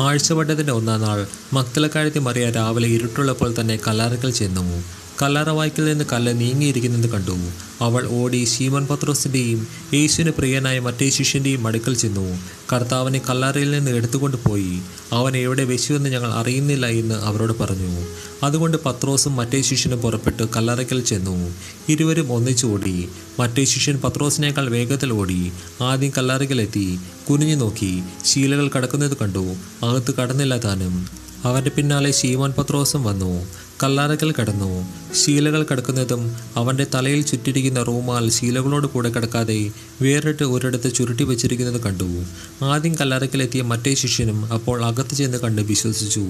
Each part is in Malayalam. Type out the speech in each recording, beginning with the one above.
ആഴ്ചവട്ടത്തിന്റെ ഒന്നാം നാൾ മക്തലക്കാഴ്ത്തി മറിയ രാവിലെ ഇരുട്ടുള്ളപ്പോൾ തന്നെ കല്ലാറക്കൽ ചെന്നു കല്ലറ വായ്ക്കൽ നിന്ന് കല്ല് നീങ്ങിയിരിക്കുന്നത് കണ്ടു. അവൾ ഓടി ശീമൻ പത്രോസിന്റെയും യേശുവിന് പ്രിയനായ മറ്റേ ശിഷ്യന്റെയും അടുക്കൽ ചെന്നു. കർത്താവിനെ കല്ലറയിൽ നിന്ന് എടുത്തുകൊണ്ട് പോയി. അവൻ എവിടെ വെച്ചുവെന്ന് ഞങ്ങൾ അറിയുന്നില്ല എന്ന് അവരോട് പറഞ്ഞു. അതുകൊണ്ട് പത്രോസും മറ്റേ ശിഷ്യനും പുറപ്പെട്ട് കല്ലറയ്ക്കൽ ചെന്നു. ഇരുവരും ഒന്നിച്ചു ഓടി. മറ്റേ ശിഷ്യൻ പത്രോസിനേക്കാൾ വേഗത്തിൽ ഓടി. ആദ്യം കല്ലറയ്ക്കലെത്തി കുനിഞ്ഞു നോക്കി. ശീലകൾ കടക്കുന്നത് കണ്ടു. അകത്ത് കടന്നില്ല താനും. അവന്റെ പിന്നാലെ ശീമോൻ പത്രോസും വന്നു. കല്ലാറക്കൽ കടന്നു. ശീലകൾ കടക്കുന്നതും അവന്റെ തലയിൽ ചുറ്റിരിക്കുന്ന റൂമാൽ ശീലകളോട് കൂടെ കിടക്കാതെ വേറിട്ട് ഒരിടത്ത് ചുരുട്ടി വെച്ചിരിക്കുന്നത് കണ്ടു. ആദ്യം കല്ലറക്കലെത്തിയ മറ്റേ ശിഷ്യനും അപ്പോൾ അകത്ത് ചെന്ന് കണ്ട് വിശ്വസിച്ചു.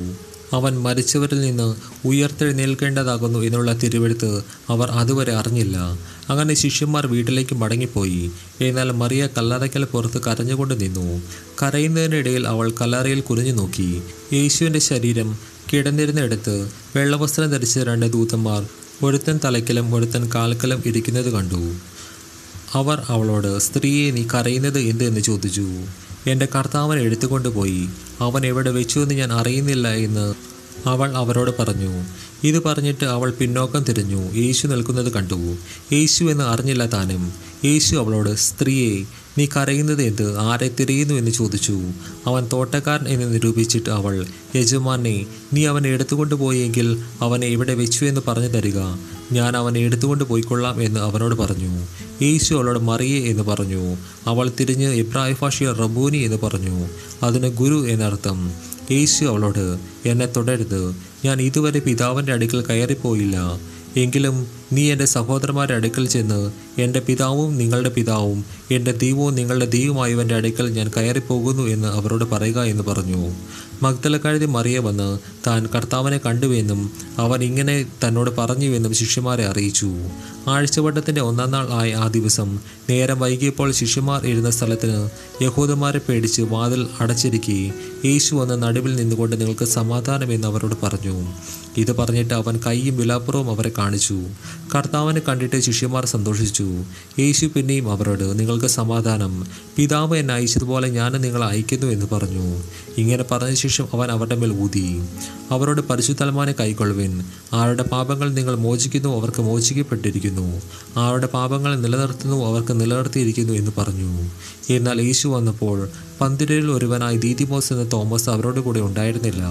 അവൻ മരിച്ചവരിൽ നിന്ന് ഉയർത്തെഴുന്നേൽക്കേണ്ടതാകുന്നു എന്നുള്ള തിരുവെടുത്ത് അവർ അതുവരെ അറിഞ്ഞില്ല. അങ്ങനെ ശിഷ്യന്മാർ വീട്ടിലേക്ക് മടങ്ങിപ്പോയി. എന്നാൽ മറിയ കല്ലറയ്ക്കൽ പുറത്ത് കരഞ്ഞുകൊണ്ട് നിന്നു. കരയുന്നതിനിടയിൽ അവൾ കല്ലറയിൽ കുനിഞ്ഞു നോക്കി. യേശുവിന്റെ ശരീരം കിടന്നിരുന്നിടത്ത് വെള്ളവസ്ത്രം ധരിച്ച രണ്ട് ദൂതന്മാർ ഒരുത്തൻ തലയ്ക്കലും ഒരുത്തൻ കാൽക്കലും ഇരിക്കുന്നത് കണ്ടു. അവർ അവളോട് സ്ത്രീയെ നീ കരയുന്നത് എന്ത്? എന്ന് ചോദിച്ചു. എന്റെ കർത്താവനെ എടുത്തുകൊണ്ടുപോയി. അവൻ എവിടെ വെച്ചു എന്ന് ഞാൻ അറിയുന്നില്ല എന്ന് അവൾ അവരോട് പറഞ്ഞു. ഇത് പറഞ്ഞിട്ട് അവൾ പിന്നോക്കം തിരിഞ്ഞു. യേശു നിൽക്കുന്നത് കണ്ടു. യേശു എന്ന് അറിഞ്ഞില്ല താനും. യേശു അവളോട് സ്ത്രീയെ നീ കരയുന്നത് എന്ത്? ആരെ തിരയുന്നു എന്ന് ചോദിച്ചു. അവൻ തോട്ടക്കാരൻ എന്ന് നിരൂപിച്ചിട്ട് അവൾ യജമാനെ നീ അവനെ എടുത്തുകൊണ്ട് പോയെങ്കിൽ അവനെ ഇവിടെ വെച്ചു എന്ന് പറഞ്ഞു തരിക. ഞാൻ അവനെ എടുത്തുകൊണ്ട് പോയിക്കൊള്ളാം എന്ന് അവനോട് പറഞ്ഞു. യേശു അവളോട് മറിയെ എന്ന് പറഞ്ഞു. അവൾ തിരിഞ്ഞ് ഇബ്രാഹിം ഭാഷയിൽ റബൂനി എന്ന് പറഞ്ഞു. അതിന് ഗുരു എന്നർത്ഥം യേശു അവളോട് എന്നെ തുടരുത്. ഞാൻ ഇതുവരെ പിതാവിന്റെ അടുക്കൽ കയറിപ്പോയില്ല. എങ്കിലും നീ എന്റെ സഹോദരന്മാരുടെ അടുക്കൽ ചെന്ന് എന്റെ പിതാവും നിങ്ങളുടെ പിതാവും എന്റെ ദൈവവും നിങ്ങളുടെ ദൈവമായവന്റെ അടുക്കൽ ഞാൻ കയറിപ്പോകുന്നു എന്ന് അവരോട് പറയുക എന്ന് പറഞ്ഞു. മക്തലക്കഴുതി മറിയ വന്ന് താൻ കർത്താവിനെ കണ്ടുവെന്നും അവൻ ഇങ്ങനെ തന്നോട് പറഞ്ഞുവെന്നും ശിഷ്യന്മാരെ അറിയിച്ചു. ആഴ്ചവട്ടത്തിന്റെ ഒന്നാം നാൾ ആയ ആ ദിവസം നേരം വൈകിയപ്പോൾ ശിഷ്യന്മാർ ഇരുന്ന സ്ഥലത്തിന് യഹൂദന്മാരെ പേടിച്ച് വാതിൽ അടച്ചിരിക്കെ യേശു വന്ന് നടുവിൽ നിന്നുകൊണ്ട് നിങ്ങൾക്ക് സമാധാനമെന്ന് അവരോട് പറഞ്ഞു. ഇത് പറഞ്ഞിട്ട് അവൻ കൈയും വിലാപ്പുറവും അവരെ കാണിച്ചു. കർത്താവിനെ കണ്ടിട്ട് ശിഷ്യന്മാർ സന്തോഷിച്ചു. യേശു പിന്നെയും അവരോട് നിങ്ങൾക്ക് സമാധാനം. പിതാവ് എന്നെ അയച്ചതുപോലെ ഞാൻ നിങ്ങളെ അയക്കുന്നു എന്ന് പറഞ്ഞു. ഇങ്ങനെ പറഞ്ഞ ശേഷം അവൻ അവരുടെ മേൽ ഊതി. അവരോട് പരിശുദ്ധലമാനെ കൈക്കൊള്ളുവിൻ. ആരുടെ പാപങ്ങൾ നിങ്ങൾ മോചിക്കുന്നു അവർക്ക് മോചിക്കപ്പെട്ടിരിക്കുന്നു. ആരുടെ പാപങ്ങൾ നിലനിർത്തുന്നു അവർക്ക് നിലനിർത്തിയിരിക്കുന്നു എന്ന് പറഞ്ഞു. എന്നാൽ യേശു വന്നപ്പോൾ പന്തിരയിൽ ഒരുവനായി ദീതിമോസ് എന്ന തോമസ് അവരോട് കൂടെ ഉണ്ടായിരുന്നില്ല.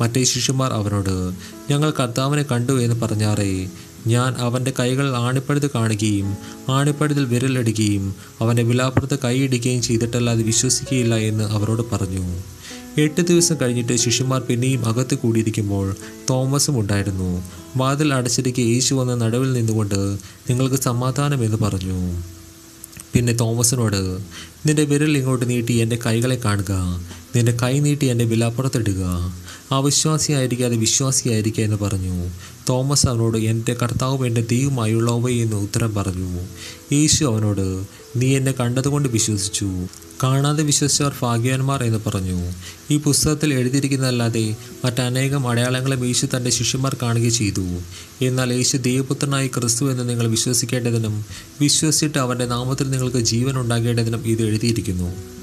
മറ്റേ ശിഷ്യന്മാർ അവരോട് ഞങ്ങൾ കർത്താവിനെ കണ്ടു എന്ന് പറഞ്ഞാറേ ഞാൻ അവന്റെ കൈകൾ ആണിപ്പഴുത് കാണുകയും ആണിപ്പഴുതിൽ വിരലിടുകയും അവന്റെ വിലാപ്പുറത്ത് കൈയിടുകയും ചെയ്തിട്ടല്ലാതെ വിശ്വസിക്കുകയില്ല എന്ന് അവരോട് പറഞ്ഞു. എട്ട് ദിവസം കഴിഞ്ഞിട്ട് ശിഷ്യന്മാർ പിന്നെയും അകത്ത് കൂടിയിരിക്കുമ്പോൾ തോമസും ഉണ്ടായിരുന്നു. വാതിൽ അടച്ചിരിക്കെ യേശു വന്ന നടുവിൽ നിന്നുകൊണ്ട് നിങ്ങൾക്ക് സമാധാനമെന്ന് പറഞ്ഞു. പിന്നെ തോമസിനോട് നിന്റെ വിരൽ ഇങ്ങോട്ട് നീട്ടി എന്റെ കൈകളെ കാണുക. നിന്റെ കൈ നീട്ടി എന്റെ വിലാപ്പുറത്തിടുക. അവിശ്വാസിയായിരിക്കാതെ വിശ്വാസിയായിരിക്കുക എന്ന് പറഞ്ഞു. തോമസ് അവനോട് എന്റെ കർത്താവും എന്റെ ദൈവമായുള്ളവയെന്ന് ഉത്തരം പറഞ്ഞു. യേശു അവനോട് നീ എന്നെ കണ്ടതുകൊണ്ട് വിശ്വസിച്ചു. കാണാതെ വിശ്വസിച്ചവർ ഭാഗ്യവാന്മാർ എന്ന് പറഞ്ഞു. ഈ പുസ്തകത്തിൽ എഴുതിയിരിക്കുന്നതല്ലാതെ മറ്റനേകം അടയാളങ്ങളും യേശു തന്റെ ശിഷ്യന്മാർ കാണുകയും ചെയ്തു. എന്നാൽ യേശു ദൈവപുത്രനായി ക്രിസ്തു എന്ന് നിങ്ങൾ വിശ്വസിക്കേണ്ടതിനും വിശ്വസിച്ചിട്ട് അവന്റെ നാമത്തിൽ നിങ്ങൾക്ക് ജീവൻ ഉണ്ടാകേണ്ടതിനും ഇത് എഴുതിയിരിക്കുന്നു.